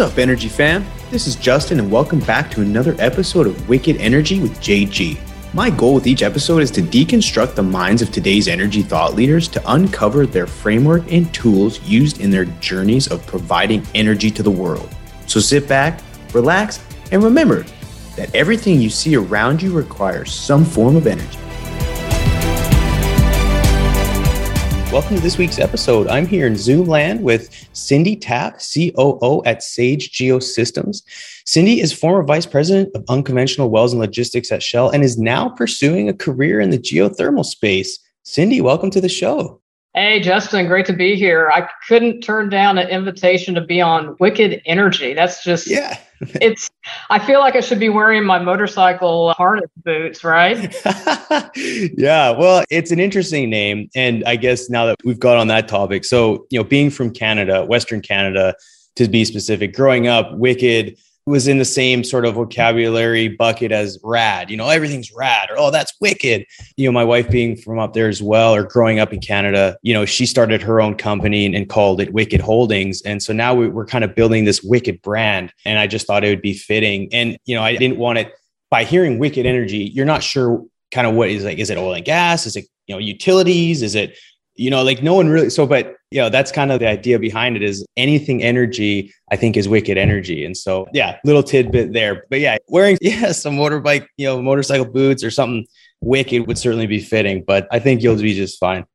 What's up, Energy fam? This is Justin, and welcome back to another episode of Wicked Energy with JG. My goal with each episode is to deconstruct the minds of today's energy thought leaders to uncover their framework and tools used in their journeys of providing energy to the world. So sit back, relax, and remember that everything you see around you requires some form of energy. Welcome to this week's episode. I'm here in Zoom land with Cindy Taff, COO at Sage Geosystems. Cindy is former vice president of unconventional wells and logistics at Shell and is now pursuing a career in the geothermal space. Cindy, welcome to the show. Hey, Justin, great to be here. I couldn't turn down an invitation to be on Wicked Energy. That's just, yeah. it's, I feel like I should be wearing my motorcycle harness boots, right? yeah. Well, it's an interesting name. And I guess now that we've got on that topic, so, you know, being from Canada, Western Canada, to be specific, growing up, Wicked, was in the same sort of vocabulary bucket as rad. You know, everything's rad or oh, that's wicked. You know, my wife being from up there as well or growing up in Canada, you know, she started her own company and, and called it Wicked Holdings. And so now we, we're kind of building this wicked brand. And I just thought it would be fitting. And, you know, I didn't want it by hearing wicked energy, you're not sure kind of what is like, is it oil and gas? Is it, you know, utilities? Is it you know, like no one really. So, but you know, that's kind of the idea behind it is anything energy, I think is wicked energy. And so, yeah, little tidbit there. But yeah, wearing, yeah, some motorbike, you know, motorcycle boots or something wicked would certainly be fitting, but I think you'll be just fine.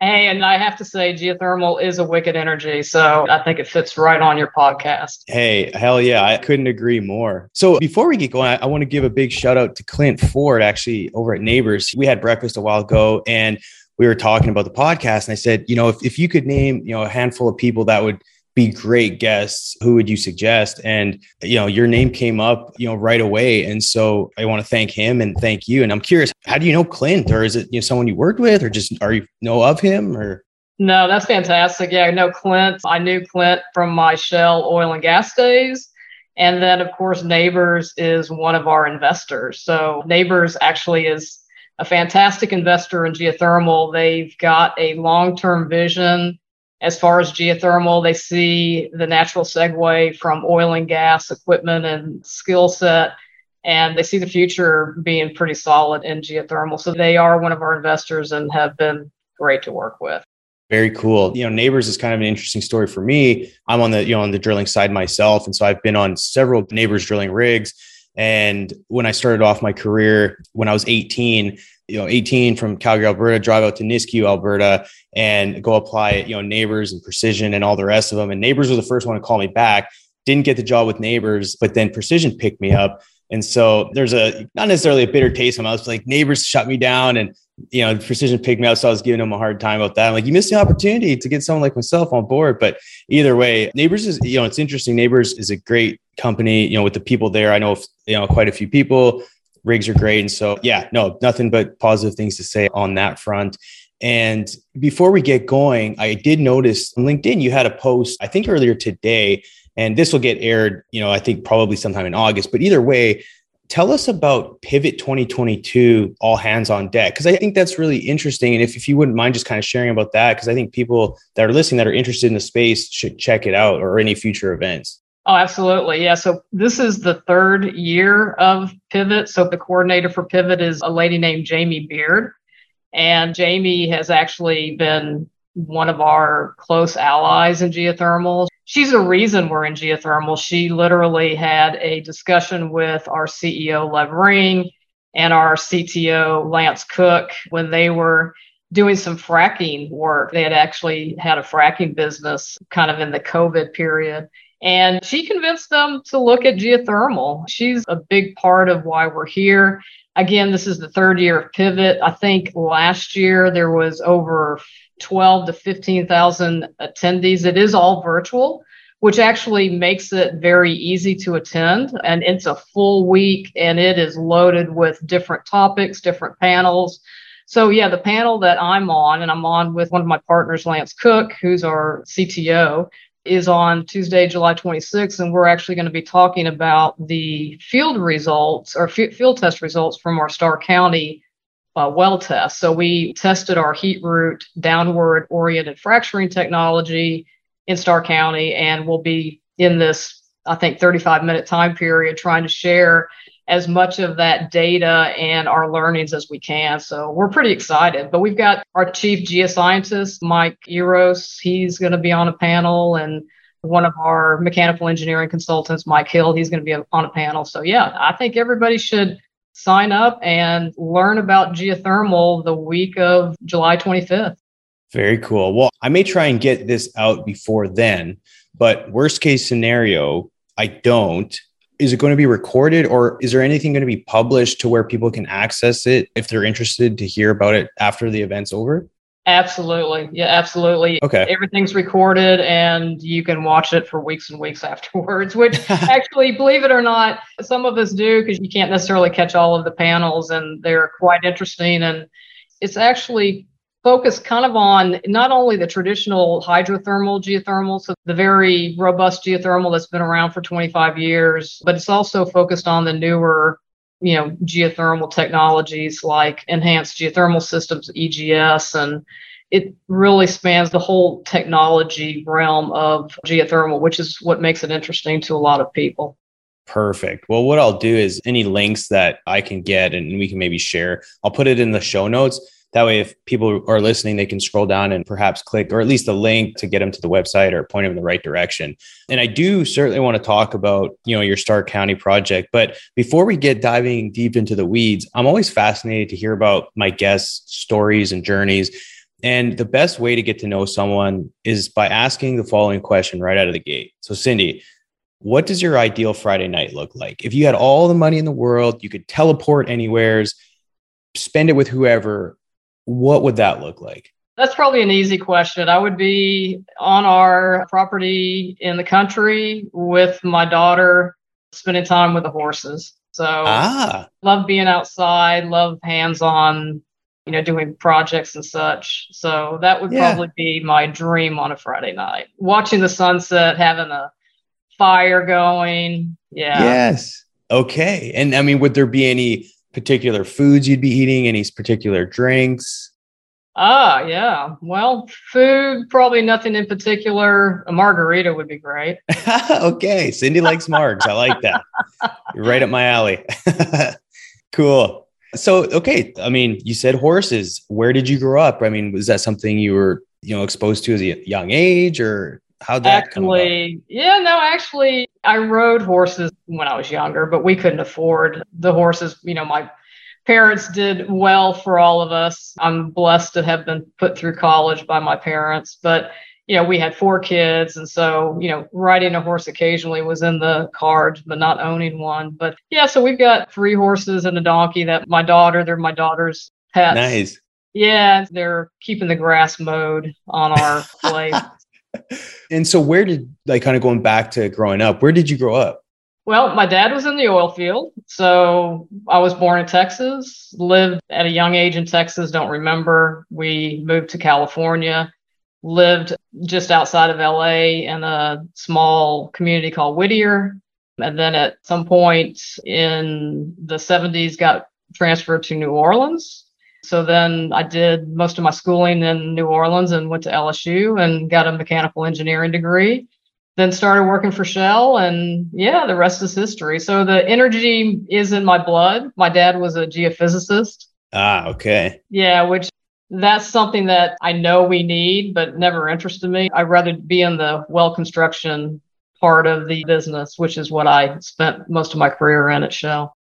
Hey, and I have to say, geothermal is a wicked energy. So I think it fits right on your podcast. Hey, hell yeah. I couldn't agree more. So before we get going, I, I want to give a big shout out to Clint Ford, actually, over at Nabors. We had breakfast a while ago and we were talking about the podcast and I said, you know, if, if you could name, you know, a handful of people that would be great guests, who would you suggest? And, you know, your name came up, you know, right away. And so I want to thank him and thank you. And I'm curious, how do you know Clint or is it, you know, someone you worked with or just are you know of him or? No, that's fantastic. Yeah, I know Clint. I knew Clint from my Shell oil and gas days. And then, of course, Nabors is one of our investors. So, Nabors actually is a fantastic investor in geothermal. They've got a long term vision as far as geothermal. They see the natural segue from oil and gas equipment and skill set, and they see the future being pretty solid in geothermal. So they are one of our investors and have been great to work with. Very cool. You know, Nabors is kind of an interesting story for me. I'm on the, you know, on the drilling side myself. And so I've been on several Nabors drilling rigs and when I started off my career when I was 18, you know, 18 from Calgary, Alberta, drive out to Nisku, Alberta, and go apply at, you know, Nabors and Precision and all the rest of them. And Nabors was the first one to call me back. Didn't get the job with Nabors, but then Precision picked me up. And so there's a not necessarily a bitter taste in my mouth. Like Nabors shut me down and you know, Precision picked me up. So I was giving them a hard time about that. I'm like, you missed the opportunity to get someone like myself on board. But either way, Nabors is, you know, it's interesting. Nabors is a great company, you know, with the people there. I know, you know, quite a few people. Rigs are great. And so, yeah, no, nothing but positive things to say on that front. And before we get going, I did notice on LinkedIn you had a post, I think earlier today, and this will get aired, you know, I think probably sometime in August. But either way, tell us about Pivot 2022 All Hands on Deck, because I think that's really interesting. And if, if you wouldn't mind just kind of sharing about that, because I think people that are listening that are interested in the space should check it out or any future events. Oh, absolutely. Yeah. So this is the third year of Pivot. So the coordinator for Pivot is a lady named Jamie Beard. And Jamie has actually been one of our close allies in geothermal. She's a reason we're in geothermal. She literally had a discussion with our CEO, Lev Ring, and our CTO, Lance Cook, when they were doing some fracking work. They had actually had a fracking business kind of in the COVID period. And she convinced them to look at geothermal. She's a big part of why we're here. Again, this is the third year of Pivot. I think last year there was over 12 to 15,000 attendees. It is all virtual, which actually makes it very easy to attend. And it's a full week and it is loaded with different topics, different panels. So, yeah, the panel that I'm on, and I'm on with one of my partners, Lance Cook, who's our CTO is on Tuesday, July 26th, and we're actually going to be talking about the field results or f- field test results from our Starr County uh, well test. So we tested our heat root downward oriented fracturing technology in Starr County, and we'll be in this, I think, 35 minute time period trying to share as much of that data and our learnings as we can. So we're pretty excited. But we've got our chief geoscientist, Mike Eros. He's going to be on a panel and one of our mechanical engineering consultants, Mike Hill, he's going to be on a panel. So yeah, I think everybody should sign up and learn about geothermal the week of July 25th. Very cool. Well, I may try and get this out before then, but worst case scenario, I don't. Is it going to be recorded or is there anything going to be published to where people can access it if they're interested to hear about it after the event's over? Absolutely. Yeah, absolutely. Okay. Everything's recorded and you can watch it for weeks and weeks afterwards, which actually, believe it or not, some of us do because you can't necessarily catch all of the panels and they're quite interesting. And it's actually focused kind of on not only the traditional hydrothermal geothermal, so the very robust geothermal that's been around for 25 years, but it's also focused on the newer you know geothermal technologies like enhanced geothermal systems egs and it really spans the whole technology realm of geothermal which is what makes it interesting to a lot of people Perfect. Well, what I'll do is any links that I can get and we can maybe share, I'll put it in the show notes. That way, if people are listening, they can scroll down and perhaps click, or at least a link to get them to the website or point them in the right direction. And I do certainly want to talk about, you know, your Stark County project. But before we get diving deep into the weeds, I'm always fascinated to hear about my guests' stories and journeys. And the best way to get to know someone is by asking the following question right out of the gate. So, Cindy, what does your ideal Friday night look like? If you had all the money in the world, you could teleport anywheres, spend it with whoever, what would that look like? That's probably an easy question. I would be on our property in the country with my daughter, spending time with the horses. So, ah. love being outside, love hands on, you know, doing projects and such. So, that would yeah. probably be my dream on a Friday night. Watching the sunset, having a fire going. Yeah. Yes. Okay. And I mean, would there be any particular foods you'd be eating, any particular drinks? Ah, yeah. Well, food, probably nothing in particular. A margarita would be great. okay. Cindy likes margs. I like that. You're right up my alley. cool. So, okay. I mean, you said horses. Where did you grow up? I mean, was that something you were, you know, exposed to as a young age or how that actually? Yeah, no, actually, I rode horses when I was younger, but we couldn't afford the horses. You know, my parents did well for all of us. I'm blessed to have been put through college by my parents, but you know, we had four kids. And so, you know, riding a horse occasionally was in the cards, but not owning one. But yeah, so we've got three horses and a donkey that my daughter, they're my daughter's pets. Nice. Yeah, they're keeping the grass mowed on our place and so where did like kind of going back to growing up, where did you grow up? Well, my dad was in the oil field. So I was born in Texas, lived at a young age in Texas, don't remember. We moved to California, lived just outside of LA in a small community called Whittier. And then at some point in the 70s, got transferred to New Orleans so then I did most of my schooling in New Orleans and went to LSU and got a mechanical engineering degree. Then started working for Shell, and yeah, the rest is history. So the energy is in my blood. My dad was a geophysicist. Ah, okay. Yeah, which that's something that I know we need, but never interested me. I'd rather be in the well construction part of the business, which is what I spent most of my career in at Shell.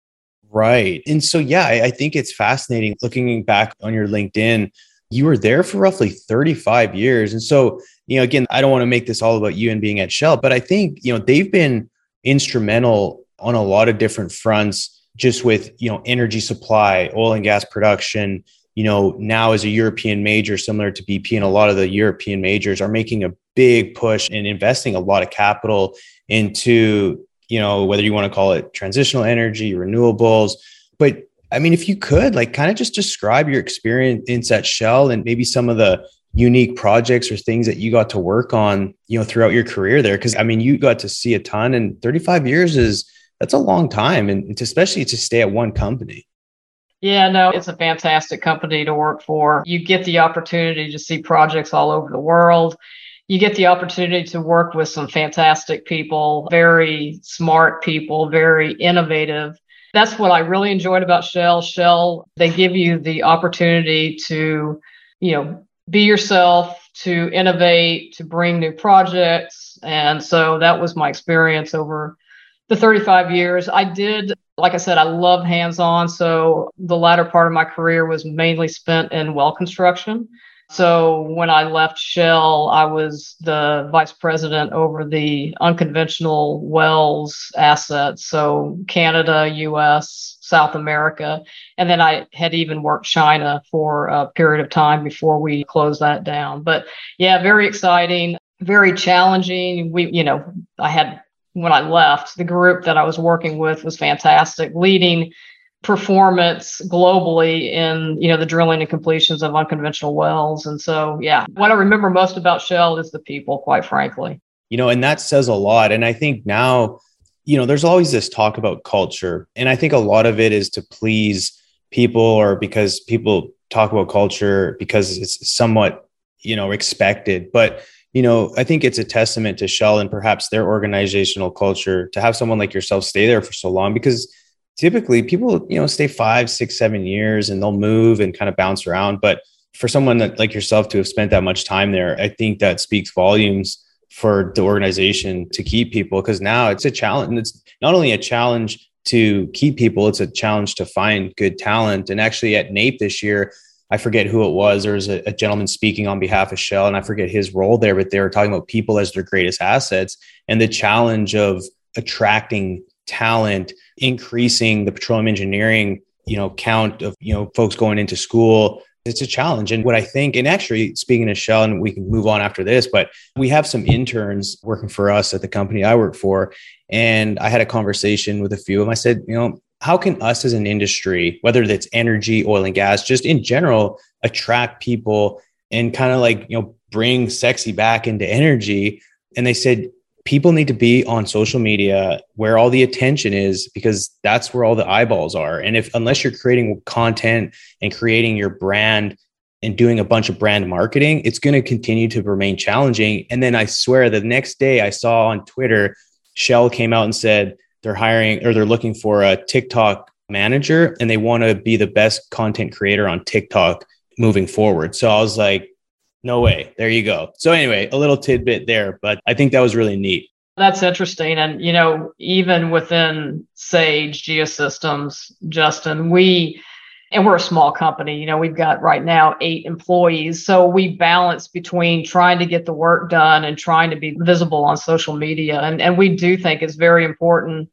Right. And so, yeah, I, I think it's fascinating looking back on your LinkedIn. You were there for roughly 35 years. And so, you know, again, I don't want to make this all about you and being at Shell, but I think, you know, they've been instrumental on a lot of different fronts, just with, you know, energy supply, oil and gas production. You know, now as a European major, similar to BP, and a lot of the European majors are making a big push and investing a lot of capital into you know, whether you want to call it transitional energy, renewables. But I mean, if you could, like, kind of just describe your experience at Shell and maybe some of the unique projects or things that you got to work on, you know, throughout your career there. Cause I mean, you got to see a ton and 35 years is that's a long time. And especially to stay at one company. Yeah, no, it's a fantastic company to work for. You get the opportunity to see projects all over the world you get the opportunity to work with some fantastic people, very smart people, very innovative. That's what I really enjoyed about Shell. Shell, they give you the opportunity to, you know, be yourself, to innovate, to bring new projects. And so that was my experience over the 35 years. I did, like I said, I love hands on. So the latter part of my career was mainly spent in well construction. So when I left Shell, I was the vice president over the unconventional wells assets. So Canada, US, South America. And then I had even worked China for a period of time before we closed that down. But yeah, very exciting, very challenging. We, you know, I had when I left, the group that I was working with was fantastic, leading performance globally in you know the drilling and completions of unconventional wells. And so yeah what i remember most about shell is the people quite frankly. You know and that says a lot. And i think now you know there's always this talk about culture. And i think a lot of it is to please people or because people talk about culture because it's somewhat you know expected. But you know i think it's a testament to shell and perhaps their organizational culture to have someone like yourself stay there for so long because typically people you know stay five six seven years and they'll move and kind of bounce around. But for someone that like yourself to have spent that much time there i think that speaks volumes for the organization to keep people because now it's a challenge and it's not only a challenge to keep people it's a challenge to find good talent. And actually at NAPE this year i forget who it was there was a, a gentleman speaking on behalf of shell and i forget his role there but they were talking about people as their greatest assets and the challenge of attracting talent, increasing the petroleum engineering, you know, count of, you know, folks going into school. It's a challenge. And what I think, and actually speaking to Shell, and we can move on after this, but we have some interns working for us at the company I work for. And I had a conversation with a few of them. I said, you know, how can us as an industry, whether that's energy, oil and gas, just in general, attract people and kind of like, you know, bring sexy back into energy? And they said, people need to be on social media where all the attention is because that's where all the eyeballs are. And if unless you're creating content and creating your brand and doing a bunch of brand marketing it's going to continue to remain challenging. And then i swear the next day i saw on twitter shell came out and said they're hiring or they're looking for a tiktok manager and they want to be the best content creator on tiktok moving forward. So i was like no way. There you go. So anyway, a little tidbit there, but I think that was really neat. That's interesting. And, you know, even within Sage Geosystems, Justin, we, and we're a small company, you know, we've got right now eight employees. So we balance between trying to get the work done and trying to be visible on social media. And, and we do think it's very important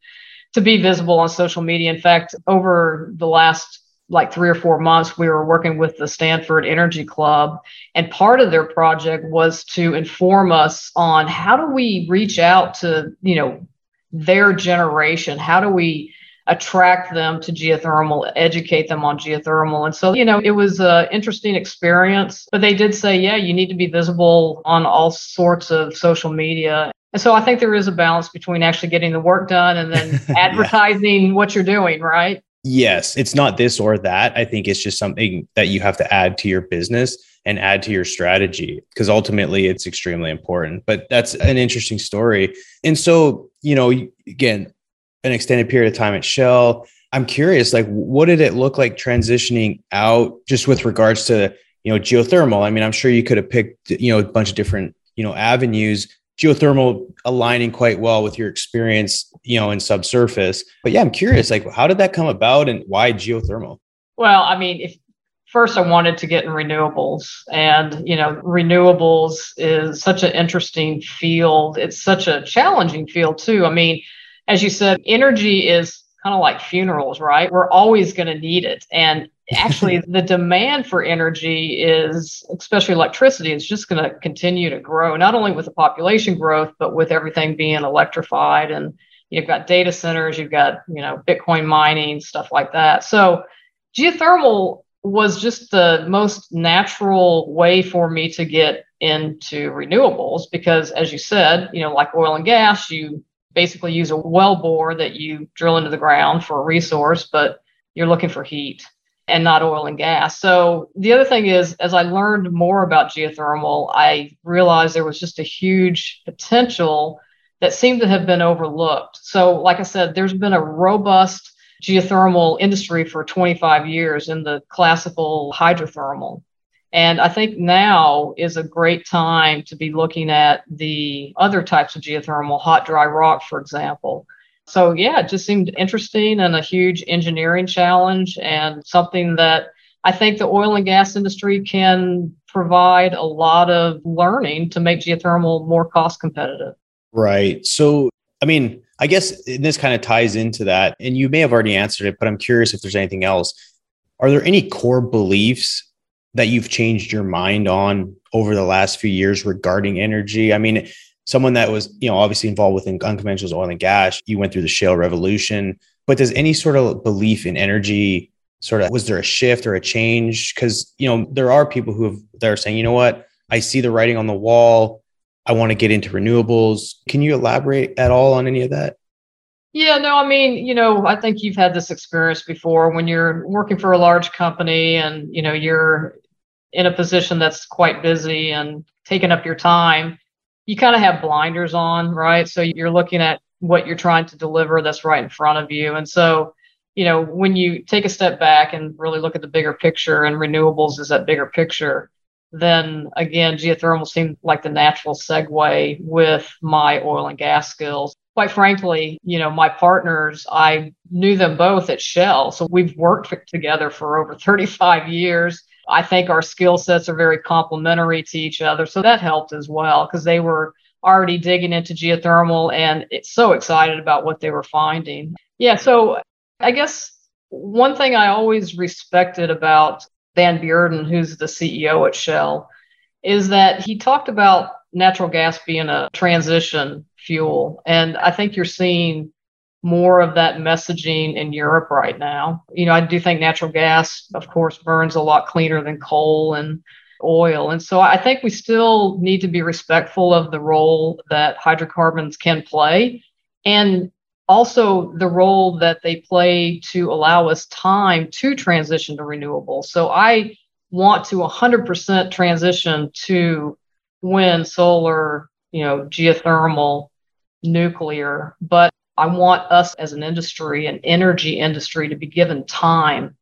to be visible on social media. In fact, over the last like three or four months, we were working with the Stanford Energy Club. And part of their project was to inform us on how do we reach out to, you know, their generation? How do we attract them to geothermal, educate them on geothermal? And so, you know, it was an interesting experience. But they did say, yeah, you need to be visible on all sorts of social media. And so I think there is a balance between actually getting the work done and then advertising yeah. what you're doing, right? Yes, it's not this or that. I think it's just something that you have to add to your business and add to your strategy because ultimately it's extremely important. But that's an interesting story. And so, you know, again, an extended period of time at Shell. I'm curious, like, what did it look like transitioning out just with regards to, you know, geothermal? I mean, I'm sure you could have picked, you know, a bunch of different, you know, avenues geothermal aligning quite well with your experience, you know, in subsurface. But yeah, I'm curious, like, how did that come about and why geothermal? Well, I mean, if first I wanted to get in renewables, and you know, renewables is such an interesting field. It's such a challenging field too. I mean, as you said, energy is kind of like funerals, right? We're always going to need it, and actually the demand for energy is especially electricity is just going to continue to grow not only with the population growth but with everything being electrified. And you've got data centers you've got you know bitcoin mining stuff like that. So geothermal was just the most natural way for me to get into renewables because as you said you know like oil and gas you basically use a well bore that you drill into the ground for a resource but you're looking for heat and not oil and gas. So the other thing is, as I learned more about geothermal, I realized there was just a huge potential that seemed to have been overlooked. So, like I said, there's been a robust geothermal industry for 25 years in the classical hydrothermal. And I think now is a great time to be looking at the other types of geothermal, hot, dry rock, for example. So, yeah, it just seemed interesting and a huge engineering challenge and something that I think the oil and gas industry can provide a lot of learning to make geothermal more cost competitive. Right. So, I mean, I guess this kind of ties into that, and you may have already answered it, but I'm curious if there's anything else. Are there any core beliefs that you've changed your mind on over the last few years regarding energy? I mean, someone that was, you know, obviously involved with unconventional oil and gas, you went through the shale revolution, but does any sort of belief in energy sort of was there a shift or a change? Because, you know, there are people who have that are saying, you know what, I see the writing on the wall. I want to get into renewables. Can you elaborate at all on any of that? Yeah, no, I mean, you know, I think you've had this experience before when you're working for a large company and, you know, you're in a position that's quite busy and taking up your time. You kind of have blinders on, right? So you're looking at what you're trying to deliver that's right in front of you. And so, you know, when you take a step back and really look at the bigger picture and renewables is that bigger picture, then again, geothermal seemed like the natural segue with my oil and gas skills. Quite frankly, you know, my partners, I knew them both at Shell. So we've worked together for over 35 years. I think our skill sets are very complementary to each other. So that helped as well because they were already digging into geothermal and it's so excited about what they were finding. Yeah. So I guess one thing I always respected about Van Beurden, who's the CEO at Shell, is that he talked about natural gas being a transition fuel. And I think you're seeing more of that messaging in Europe right now. You know, I do think natural gas, of course, burns a lot cleaner than coal and oil. And so I think we still need to be respectful of the role that hydrocarbons can play. And also the role that they play to allow us time to transition to renewables. So I want to 100% transition to wind, solar, you know, geothermal, nuclear, but I want us as an industry, an energy industry, to be given time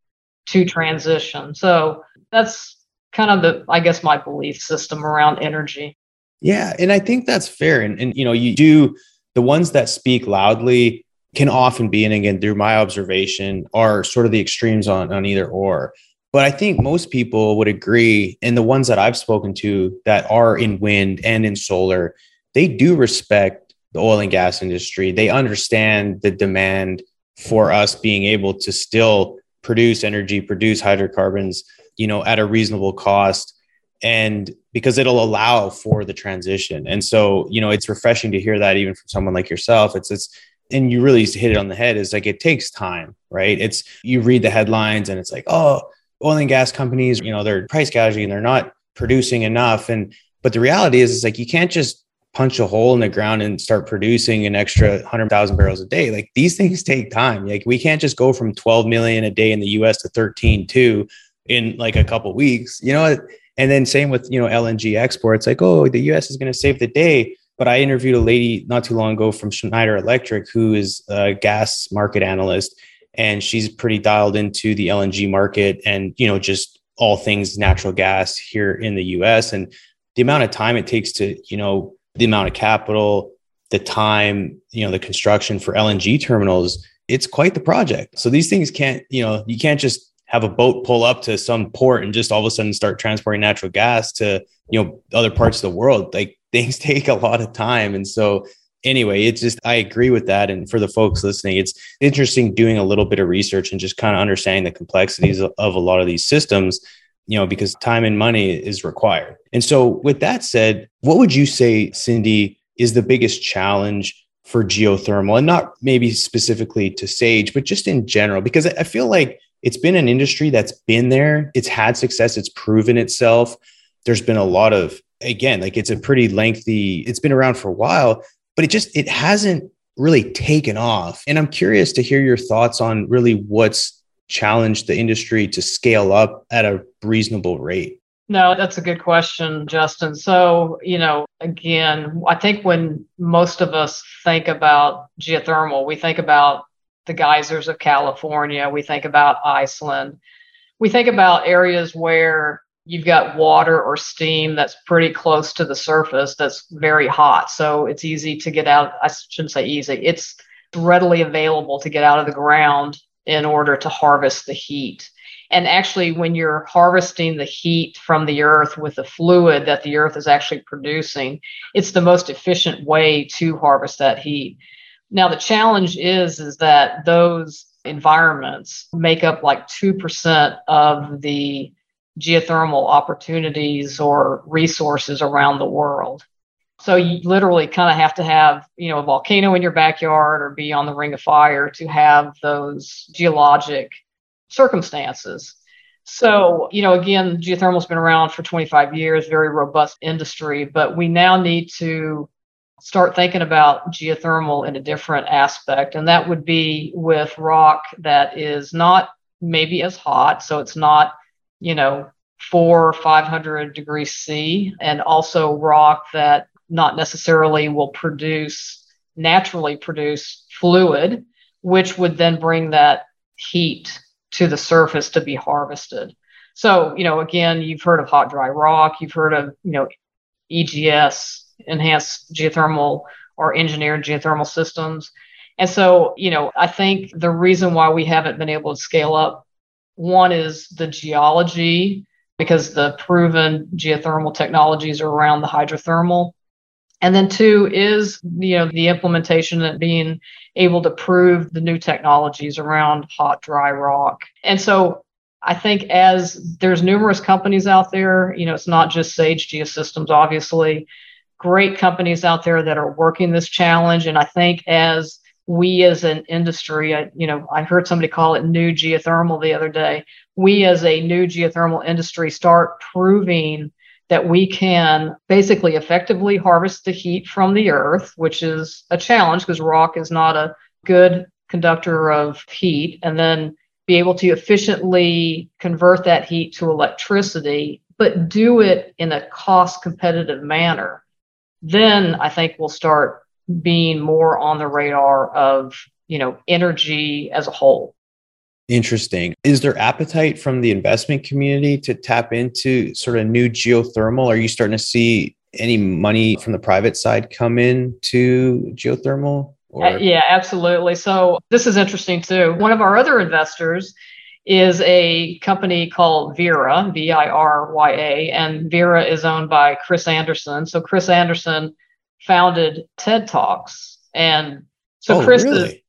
to transition. So that's kind of the, I guess, my belief system around energy. Yeah. And I think that's fair. And, and you know, you do the ones that speak loudly can often be, and again, through my observation, are sort of the extremes on, on either or. But I think most people would agree, and the ones that I've spoken to that are in wind and in solar, they do respect the oil and gas industry. They understand the demand for us being able to still produce energy, produce hydrocarbons, you know, at a reasonable cost and because it'll allow for the transition. And so, you know, it's refreshing to hear that even from someone like yourself. It's it's and you really hit it on the head is like it takes time, right? It's you read the headlines and it's like, oh, oil and gas companies, you know, they're price gouging and they're not producing enough. And but the reality is, it's like you can't just punch a hole in the ground and start producing an extra 100,000 barrels a day. Like these things take time. Like we can't just go from 12 million a day in the US to 13 2 in like a couple weeks. You know, and then same with, you know, LNG exports like, oh, the US is going to save the day but I interviewed a lady not too long ago from Schneider Electric who is a gas market analyst, and she's pretty dialed into the LNG market and you know just all things natural gas here in the U.S. and the amount of time it takes to you know the amount of capital, the time, you know, the construction for LNG terminals. It's quite the project. So these things can't, you know, you can't just have a boat pull up to some port and just all of a sudden start transporting natural gas to you know other parts of the world like things take a lot of time and so anyway it's just i agree with that and for the folks listening it's interesting doing a little bit of research and just kind of understanding the complexities of, a lot of these systems you know because time and money is required. And so with that said what would you say cindy is the biggest challenge for geothermal? And not maybe specifically to sage but just in general because i feel like it's been an industry that's been there. It's had success. It's proven itself. There's been a lot of again like it's a pretty lengthy it's been around for a while but it just it hasn't really taken off. And i'm curious to hear your thoughts on really what's challenge the industry to scale up at a reasonable rate? No, that's a good question, Justin. So, you know, again, I think when most of us think about geothermal, we think about the geysers of California, we think about Iceland, we think about areas where you've got water or steam that's pretty close to the surface that's very hot. So it's easy to get out. I shouldn't say easy, it's readily available to get out of the ground in order to harvest the heat. And actually, when you're harvesting the heat from the earth with the fluid that the earth is actually producing, it's the most efficient way to harvest that heat. Now, the challenge is, is that those environments make up like 2% of the geothermal opportunities or resources around the world. So you literally kind of have to have, you know, a volcano in your backyard or be on the ring of fire to have those geologic circumstances. So, you know, again, geothermal's been around for 25 years, very robust industry, but we now need to start thinking about geothermal in a different aspect. And that would be with rock that is not maybe as hot. So it's not, you know, four or 500 degrees C, and also rock that not necessarily will produce naturally produce fluid, which would then bring that heat to the surface to be harvested. So, you know, again, you've heard of hot dry rock, you've heard of, you know, EGS, enhanced geothermal or engineered geothermal systems. And so, you know, I think the reason why we haven't been able to scale up one is the geology, because the proven geothermal technologies are around the hydrothermal. And then two is, you know, the implementation and being able to prove the new technologies around hot, dry rock. And so I think as there's numerous companies out there, you know, it's not just Sage Geosystems, obviously, great companies out there that are working this challenge. And I think as we as an industry, I, you know, I heard somebody call it new geothermal the other day. We as a new geothermal industry start proving that we can basically effectively harvest the heat from the earth, which is a challenge because rock is not a good conductor of heat, and then be able to efficiently convert that heat to electricity, but do it in a cost competitive manner. Then I think we'll start being more on the radar of, you know, energy as a whole. Interesting. Is there appetite from the investment community to tap into sort of new geothermal? Are you starting to see any money from the private side come in to geothermal? Uh, yeah, absolutely. So this is interesting too. One of our other investors is a company called Virya, V I R Y A, and Virya is owned by Chris Anderson. So Chris Anderson founded TED Talks, and so oh, Chris really? is.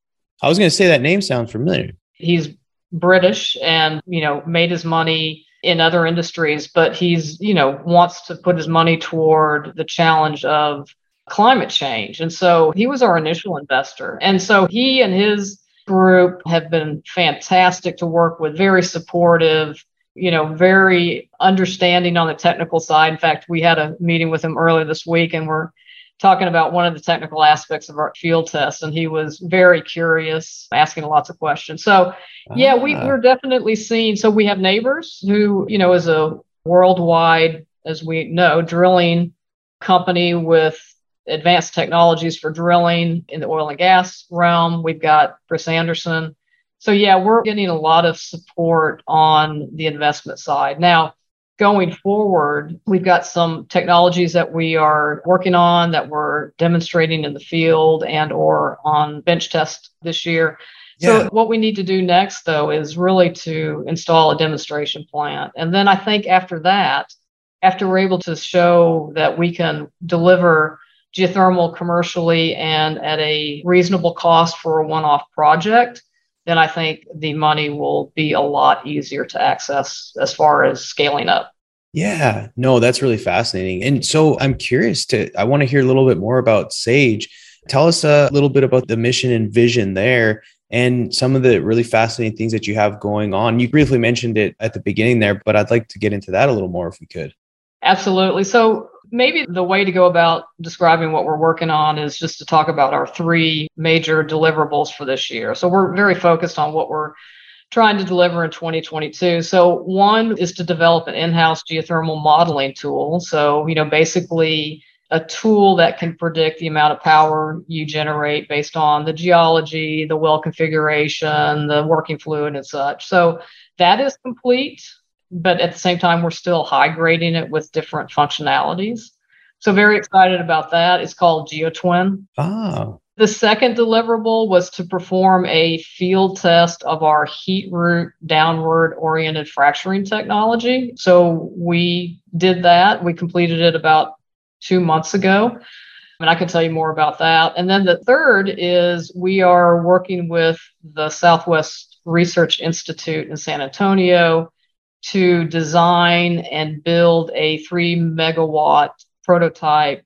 I was going to say that name sounds familiar. He's British and, you know, made his money in other industries, but he's, you know, wants to put his money toward the challenge of climate change. And so he was our initial investor. And so he and his group have been fantastic to work with, very supportive, you know, very understanding on the technical side. In fact, we had a meeting with him earlier this week and we're talking about one of the technical aspects of our field test and he was very curious asking lots of questions. So yeah we, ah. we're definitely seeing so we have Nabors who you know is a worldwide as we know drilling company with advanced technologies for drilling in the oil and gas realm. We've got chris anderson. So yeah we're getting a lot of support on the investment side. Now going forward, we've got some technologies that we are working on that we're demonstrating in the field and or on bench test this year. Yeah. So what we need to do next though is really to install a demonstration plant. And then I think after that, after we're able to show that we can deliver geothermal commercially and at a reasonable cost for a one-off project, then I think the money will be a lot easier to access as far as scaling up. Yeah, no, that's really fascinating. And so I'm curious to, I want to hear a little bit more about Sage. Tell us a little bit about the mission and vision there and some of the really fascinating things that you have going on. You briefly mentioned it at the beginning there, but I'd like to get into that a little more if we could. Absolutely. So maybe the way to go about describing what we're working on is just to talk about our three major deliverables for this year. So we're very focused on what we're trying to deliver in 2022. So, one is to develop an in house geothermal modeling tool. So, you know, basically a tool that can predict the amount of power you generate based on the geology, the well configuration, the working fluid, and such. So, that is complete. But at the same time, we're still high grading it with different functionalities. So, very excited about that. It's called GeoTwin. Ah. The second deliverable was to perform a field test of our heat root downward oriented fracturing technology. So we did that. We completed it about two months ago. And I can tell you more about that. And then the third is we are working with the Southwest Research Institute in San Antonio to design and build a three megawatt prototype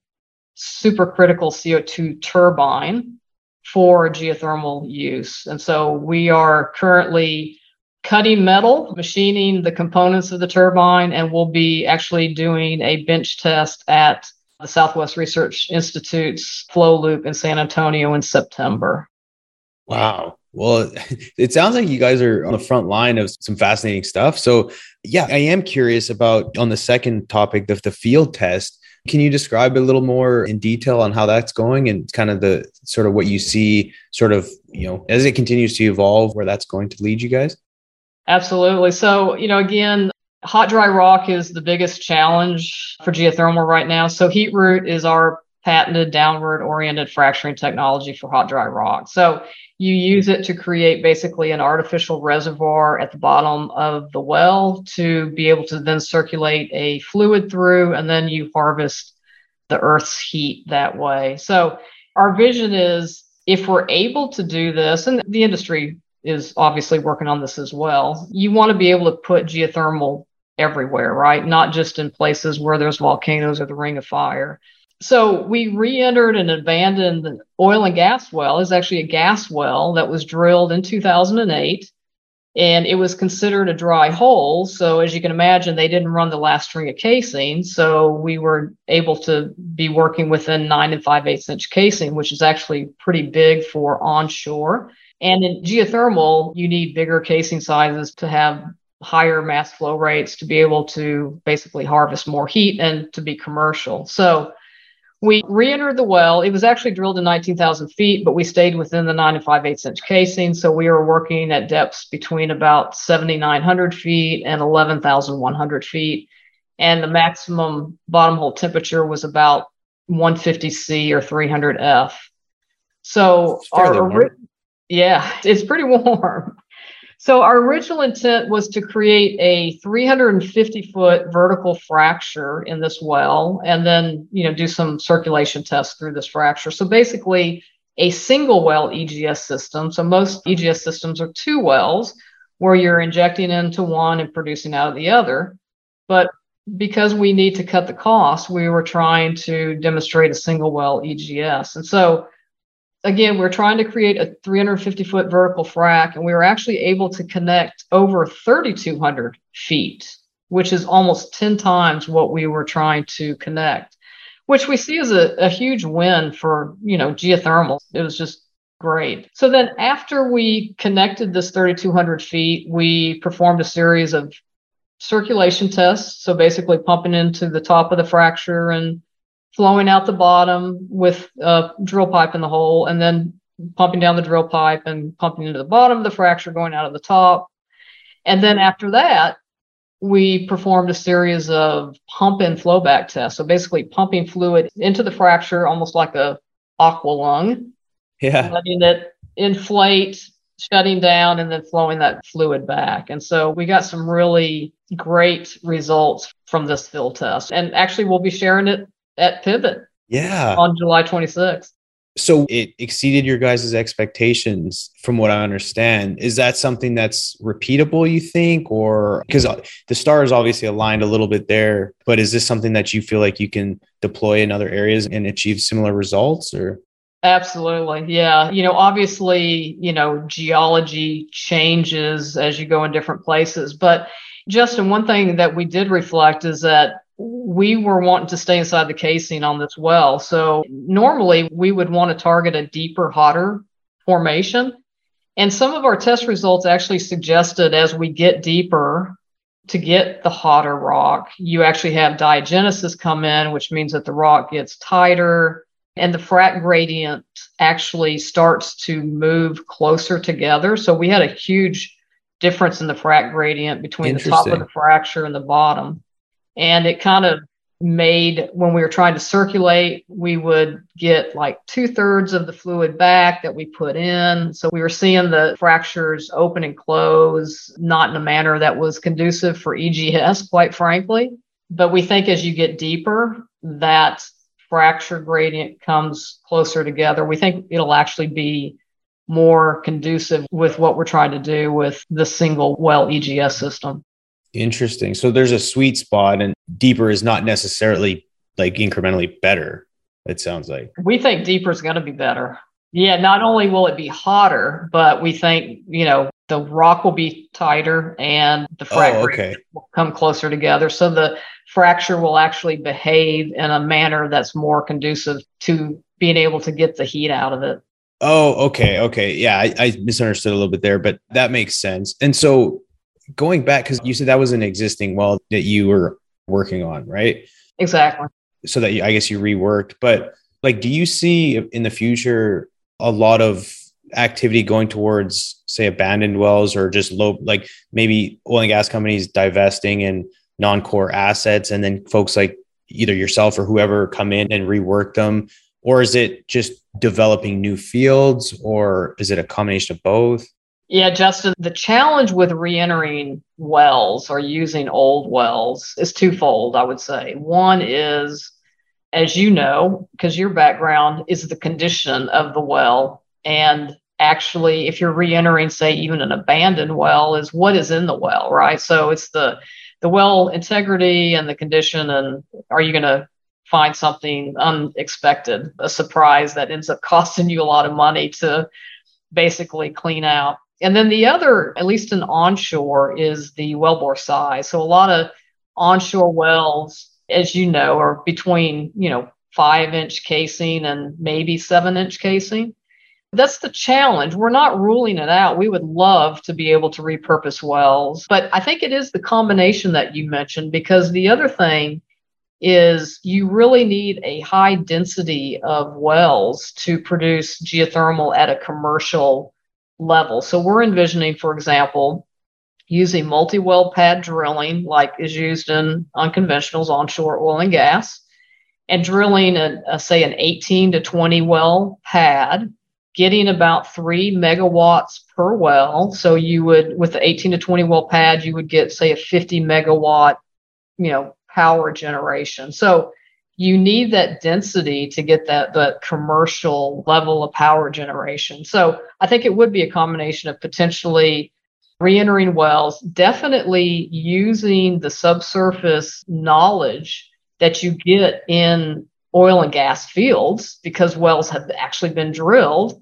supercritical CO2 turbine for geothermal use. And so we are currently cutting metal, machining the components of the turbine, and we'll be actually doing a bench test at the Southwest Research Institute's flow loop in San Antonio in September. Wow. Well, it sounds like you guys are on the front line of some fascinating stuff. So, yeah, I am curious about on the second topic, the, the field test. Can you describe a little more in detail on how that's going and kind of the sort of what you see, sort of, you know, as it continues to evolve, where that's going to lead you guys? Absolutely. So, you know, again, hot dry rock is the biggest challenge for geothermal right now. So, heat root is our patented downward oriented fracturing technology for hot dry rock. So, you use it to create basically an artificial reservoir at the bottom of the well to be able to then circulate a fluid through, and then you harvest the Earth's heat that way. So, our vision is if we're able to do this, and the industry is obviously working on this as well, you want to be able to put geothermal everywhere, right? Not just in places where there's volcanoes or the ring of fire so we re-entered an abandoned oil and gas well. It's actually a gas well that was drilled in 2008, and it was considered a dry hole. So as you can imagine, they didn't run the last string of casing. So we were able to be working within nine and five eighths inch casing, which is actually pretty big for onshore. And in geothermal, you need bigger casing sizes to have higher mass flow rates to be able to basically harvest more heat and to be commercial. So we re-entered the well. It was actually drilled in 19,000 feet, but we stayed within the nine and five eighths inch casing. So we were working at depths between about 7,900 feet and 11,100 feet. And the maximum bottom hole temperature was about 150 C or 300 F. So our, yeah, it's pretty warm. So our original intent was to create a 350 foot vertical fracture in this well and then, you know, do some circulation tests through this fracture. So basically a single well EGS system. So most EGS systems are two wells where you're injecting into one and producing out of the other. But because we need to cut the cost, we were trying to demonstrate a single well EGS. And so again, we're trying to create a 350 foot vertical frac, and we were actually able to connect over 3,200 feet, which is almost 10 times what we were trying to connect, which we see as a, a huge win for, you know, geothermal. It was just great. So then after we connected this 3,200 feet, we performed a series of circulation tests. So basically pumping into the top of the fracture and flowing out the bottom with a drill pipe in the hole and then pumping down the drill pipe and pumping into the bottom of the fracture going out of the top. And then after that we performed a series of pump and flow back tests. So basically pumping fluid into the fracture almost like a aqua lung. Yeah. Letting it inflate shutting down and then flowing that fluid back. And so we got some really great results from this field test. And actually we'll be sharing it at Pivot. Yeah. On July 26th. So it exceeded your guys' expectations from what I understand. Is that something that's repeatable, you think? Or because uh, the stars obviously aligned a little bit there, but is this something that you feel like you can deploy in other areas and achieve similar results or? Absolutely. Yeah. You know, obviously, you know, geology changes as you go in different places. But Justin, one thing that we did reflect is that we were wanting to stay inside the casing on this well. So normally we would want to target a deeper, hotter formation. And some of our test results actually suggested as we get deeper to get the hotter rock, you actually have diagenesis come in, which means that the rock gets tighter and the frac gradient actually starts to move closer together. So we had a huge difference in the frac gradient between the top of the fracture and the bottom. And it kind of made when we were trying to circulate, we would get like two thirds of the fluid back that we put in. So we were seeing the fractures open and close, not in a manner that was conducive for EGS, quite frankly. But we think as you get deeper, that fracture gradient comes closer together. We think it'll actually be more conducive with what we're trying to do with the single well EGS system. Interesting. So there's a sweet spot, and deeper is not necessarily like incrementally better. It sounds like we think deeper is going to be better. Yeah, not only will it be hotter, but we think you know the rock will be tighter and the oh, fracture oh, okay. will come closer together. So the fracture will actually behave in a manner that's more conducive to being able to get the heat out of it. Oh, okay, okay, yeah, I, I misunderstood a little bit there, but that makes sense. And so going back because you said that was an existing well that you were working on, right? Exactly. So that you, I guess you reworked, but like, do you see in the future a lot of activity going towards, say, abandoned wells or just low, like maybe oil and gas companies divesting and non-core assets, and then folks like either yourself or whoever come in and rework them, or is it just developing new fields, or is it a combination of both? Yeah, Justin, the challenge with reentering wells or using old wells is twofold, I would say. One is, as you know, because your background is the condition of the well. And actually, if you're reentering, say, even an abandoned well, is what is in the well, right? So it's the the well integrity and the condition, and are you going to find something unexpected, a surprise that ends up costing you a lot of money to basically clean out? And then the other, at least in onshore, is the wellbore size. So a lot of onshore wells, as you know, are between, you know, five inch casing and maybe seven inch casing. That's the challenge. We're not ruling it out. We would love to be able to repurpose wells, but I think it is the combination that you mentioned because the other thing is you really need a high density of wells to produce geothermal at a commercial level. So we're envisioning, for example, using multi-well pad drilling like is used in unconventionals onshore oil and gas and drilling a, a, say an 18 to 20 well pad getting about 3 megawatts per well so you would with the 18 to 20 well pad you would get say a 50 megawatt you know power generation so you need that density to get that the commercial level of power generation. So I think it would be a combination of potentially re-entering wells, definitely using the subsurface knowledge that you get in oil and gas fields because wells have actually been drilled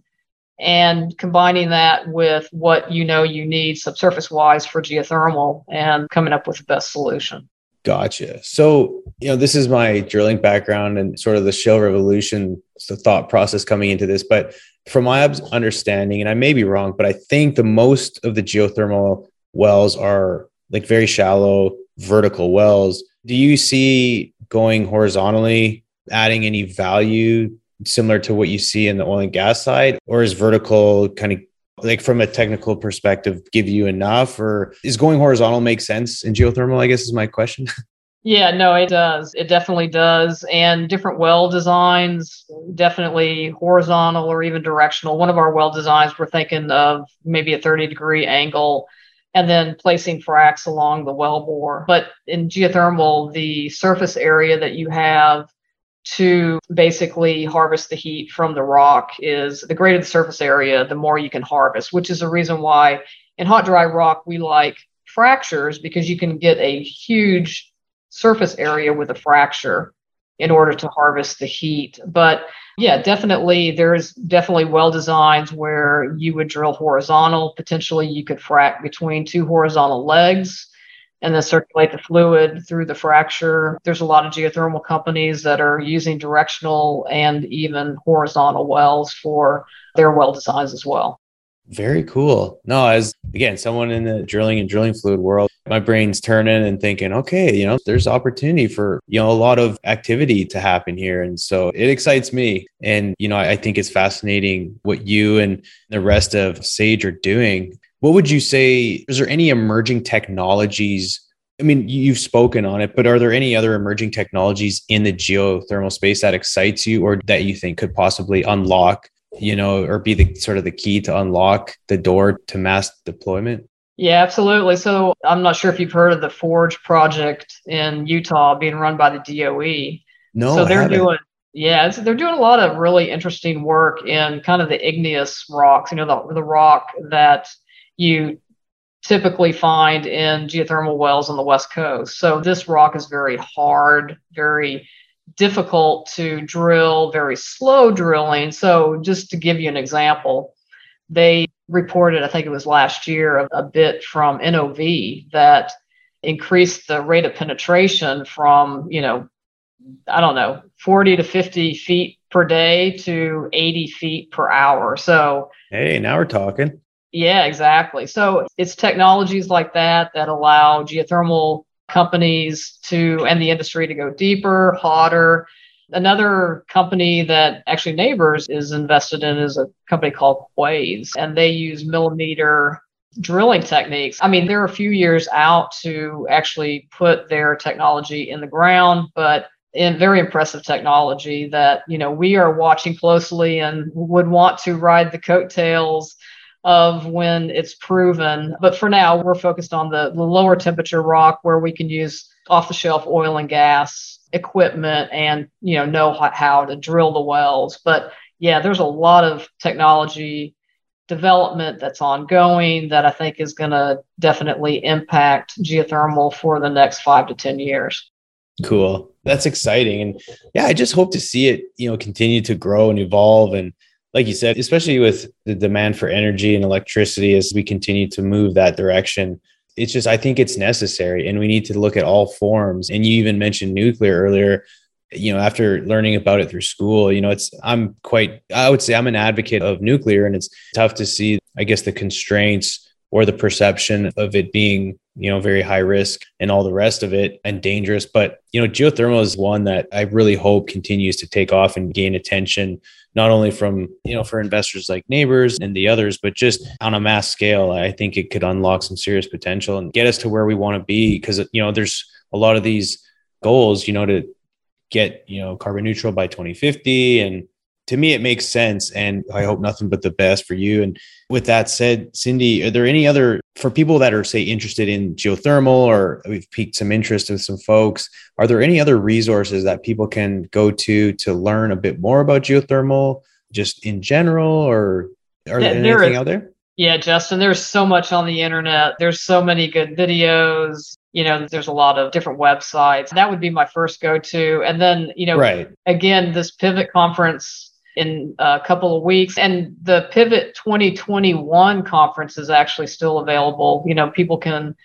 and combining that with what you know you need subsurface wise for geothermal and coming up with the best solution. Gotcha. So, you know, this is my drilling background and sort of the shale revolution, the thought process coming into this. But from my understanding, and I may be wrong, but I think the most of the geothermal wells are like very shallow vertical wells. Do you see going horizontally adding any value similar to what you see in the oil and gas side? Or is vertical kind of like from a technical perspective give you enough or is going horizontal make sense in geothermal i guess is my question? Yeah no it does. It definitely does. And different well designs definitely horizontal or even directional. One of our well designs we're thinking of maybe a 30 degree angle and then placing fracs along the well bore but in geothermal the surface area that you have to basically harvest the heat from the rock is the greater the surface area, the more you can harvest, which is the reason why in hot, dry rock, we like fractures because you can get a huge surface area with a fracture in order to harvest the heat. But yeah, definitely, there's definitely well designs where you would drill horizontal. Potentially, you could frac between two horizontal legs and then circulate the fluid through the fracture. There's a lot of geothermal companies that are using directional and even horizontal wells for their well designs as well. Very cool. No, as again, someone in the drilling and drilling fluid world, my brain's turning and thinking, okay, you know, there's opportunity for, you know, a lot of activity to happen here. And so it excites me. And, you know, I, I think it's fascinating what you and the rest of Sage are doing. What would you say? Is there any emerging technologies? I mean, you've spoken on it, but are there any other emerging technologies in the geothermal space that excites you or that you think could possibly unlock you know, or be the sort of the key to unlock the door to mass deployment? Yeah, absolutely. So I'm not sure if you've heard of the Forge project in Utah being run by the DOE. No, so they're doing yeah, they're doing a lot of really interesting work in kind of the igneous rocks. You know, the the rock that you typically find in geothermal wells on the west coast. So this rock is very hard, very difficult to drill, very slow drilling. So, just to give you an example, they reported, I think it was last year, a, bit from NOV that increased the rate of penetration from, you know, I don't know, 40 to 50 feet per day to 80 feet per hour. So, hey, now we're talking. Yeah, exactly. So, it's technologies like that that allow geothermal companies to and the industry to go deeper, hotter. Another company that actually Nabors is invested in is a company called Quaise, and they use millimeter drilling techniques. I mean, they're a few years out to actually put their technology in the ground, but in very impressive technology that you know we are watching closely and would want to ride the coattails of when it's proven. But for now, we're focused on the, the lower temperature rock where we can use off the shelf oil and gas equipment and you know know how to drill the wells. But yeah, there's a lot of technology development that's ongoing that I think is going to definitely impact geothermal for the next five to 10 years. Cool. That's exciting. And yeah, I just hope to see it, you know, continue to grow and evolve. And like you said, especially with the demand for energy and electricity as we continue to move that direction, it's just, I think it's necessary and we need to look at all forms. And you even mentioned nuclear earlier. You know, after learning about it through school, you know, it's, I'm quite, I would say I'm an advocate of nuclear and it's tough to see, I guess, the constraints or the perception of it being you know very high risk and all the rest of it and dangerous but you know geothermal is one that i really hope continues to take off and gain attention not only from you know for investors like Nabors and the others but just on a mass scale i think it could unlock some serious potential and get us to where we want to be. Because you know there's a lot of these goals you know to get you know carbon neutral by 2050 and to me it makes sense and i hope nothing but the best for you. And with that said cindy are there any other for people that are say interested in geothermal or we've piqued some interest with some folks are there any other resources that people can go to to learn a bit more about geothermal just in general or are there, there anything out there? Yeah justin there's so much on the internet. There's so many good videos. You know there's a lot of different websites. That would be my first go to and then you know right. again this pivot conference in a couple of weeks. And the Pivot 2021 conference is actually still available. You know, people can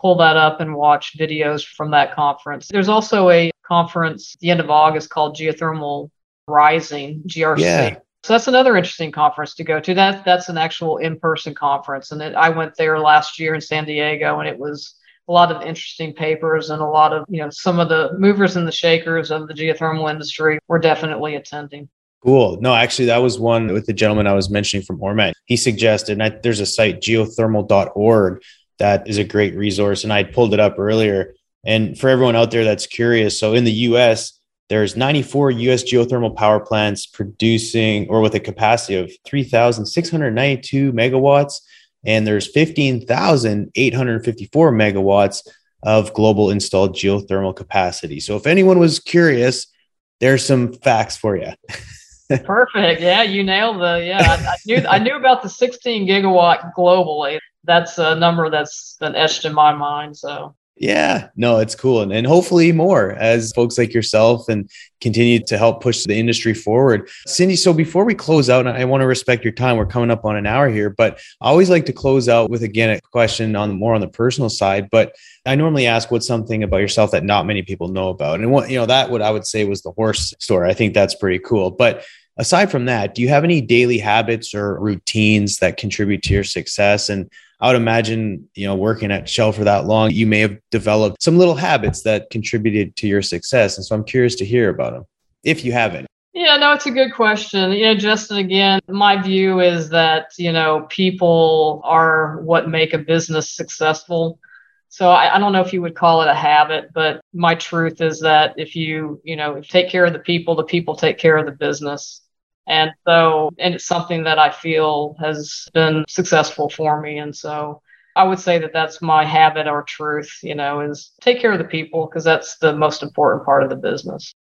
pull that up and watch videos from that conference. There's also a conference at the end of August called Geothermal Rising, GRC. Yeah. So that's another interesting conference to go to. That that's an actual in-person conference, and it, I went there last year in San Diego, and it was a lot of interesting papers and a lot of you know some of the movers and the shakers of the geothermal industry were definitely attending. Cool. No, actually, that was one with the gentleman I was mentioning from Ormat. He suggested, and there's a site, geothermal.org, that is a great resource. And I pulled it up earlier. And for everyone out there that's curious, so in the US, there's 94 US geothermal power plants producing or with a capacity of 3,692 megawatts. And there's 15,854 megawatts of global installed geothermal capacity. So if anyone was curious, there's some facts for you. Perfect. Yeah, you nailed the. Yeah, I, I, knew I knew about the 16 gigawatt globally. That's a number that's been etched in my mind. So. Yeah, no, it's cool. And, and hopefully more as folks like yourself and continue to help push the industry forward. Cindy, so before we close out, I want to respect your time. We're coming up on an hour here, but I always like to close out with again a question on more on the personal side. But I normally ask what's something about yourself that not many people know about. And what, you know, that what I would say was the horse story. I think that's pretty cool. But aside from that, do you have any daily habits or routines that contribute to your success? And I would imagine, you know, working at Shell for that long, you may have developed some little habits that contributed to your success. And so I'm curious to hear about them, if you have any. Yeah, no, it's a good question. You know, Justin, again, my view is that, you know, people are what make a business successful. So I, I, don't know if you would call it a habit, but my truth is that if you, you know, take care of the people, the people take care of the business. And so, and it's something that I feel has been successful for me. And so I would say that that's my habit or truth, you know, is take care of the people because that's the most important part of the business.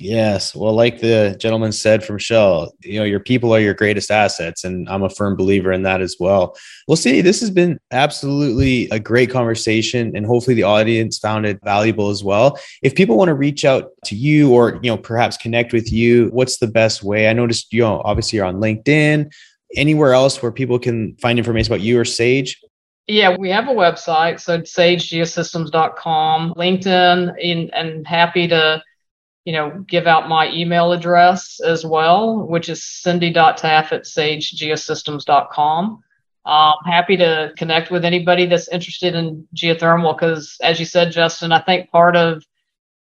Yes. Well, like the gentleman said from Shell, you know, your people are your greatest assets. And I'm a firm believer in that as well. We'll see. This has been absolutely a great conversation. And hopefully the audience found it valuable as well. If people want to reach out to you or, you know, perhaps connect with you, what's the best way? I noticed, you know, obviously you're on LinkedIn, anywhere else where people can find information about you or Sage. Yeah, we have a website. So sagegeosystems.com, LinkedIn, and, and happy to you know, give out my email address as well, which is cindy.taff at sagegeosystems.com. I'm um, happy to connect with anybody that's interested in geothermal because, as you said, Justin, I think part of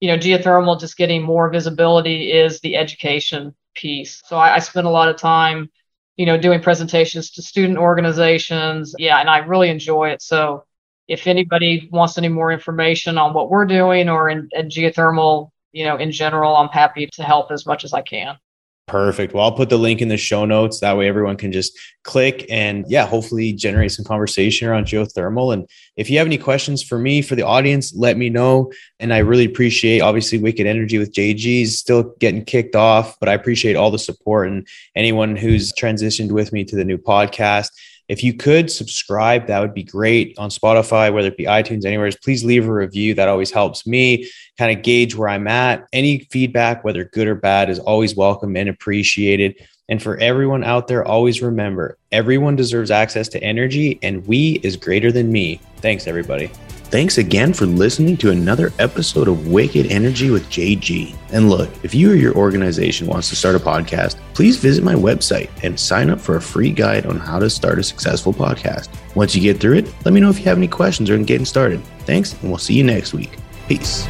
you know geothermal just getting more visibility is the education piece. So I, I spend a lot of time, you know, doing presentations to student organizations. Yeah, and I really enjoy it. So if anybody wants any more information on what we're doing or in, in geothermal you know, in general, I'm happy to help as much as I can. Perfect. Well, I'll put the link in the show notes. That way everyone can just click and yeah, hopefully generate some conversation around geothermal. And if you have any questions for me, for the audience, let me know. And I really appreciate obviously Wicked Energy with JG is still getting kicked off, but I appreciate all the support and anyone who's transitioned with me to the new podcast. If you could subscribe, that would be great on Spotify, whether it be iTunes, anywhere. Please leave a review. That always helps me kind of gauge where I'm at. Any feedback, whether good or bad, is always welcome and appreciated. And for everyone out there, always remember everyone deserves access to energy, and we is greater than me. Thanks, everybody. Thanks again for listening to another episode of Wicked Energy with JG. And look, if you or your organization wants to start a podcast, please visit my website and sign up for a free guide on how to start a successful podcast. Once you get through it, let me know if you have any questions or in getting started. Thanks, and we'll see you next week. Peace.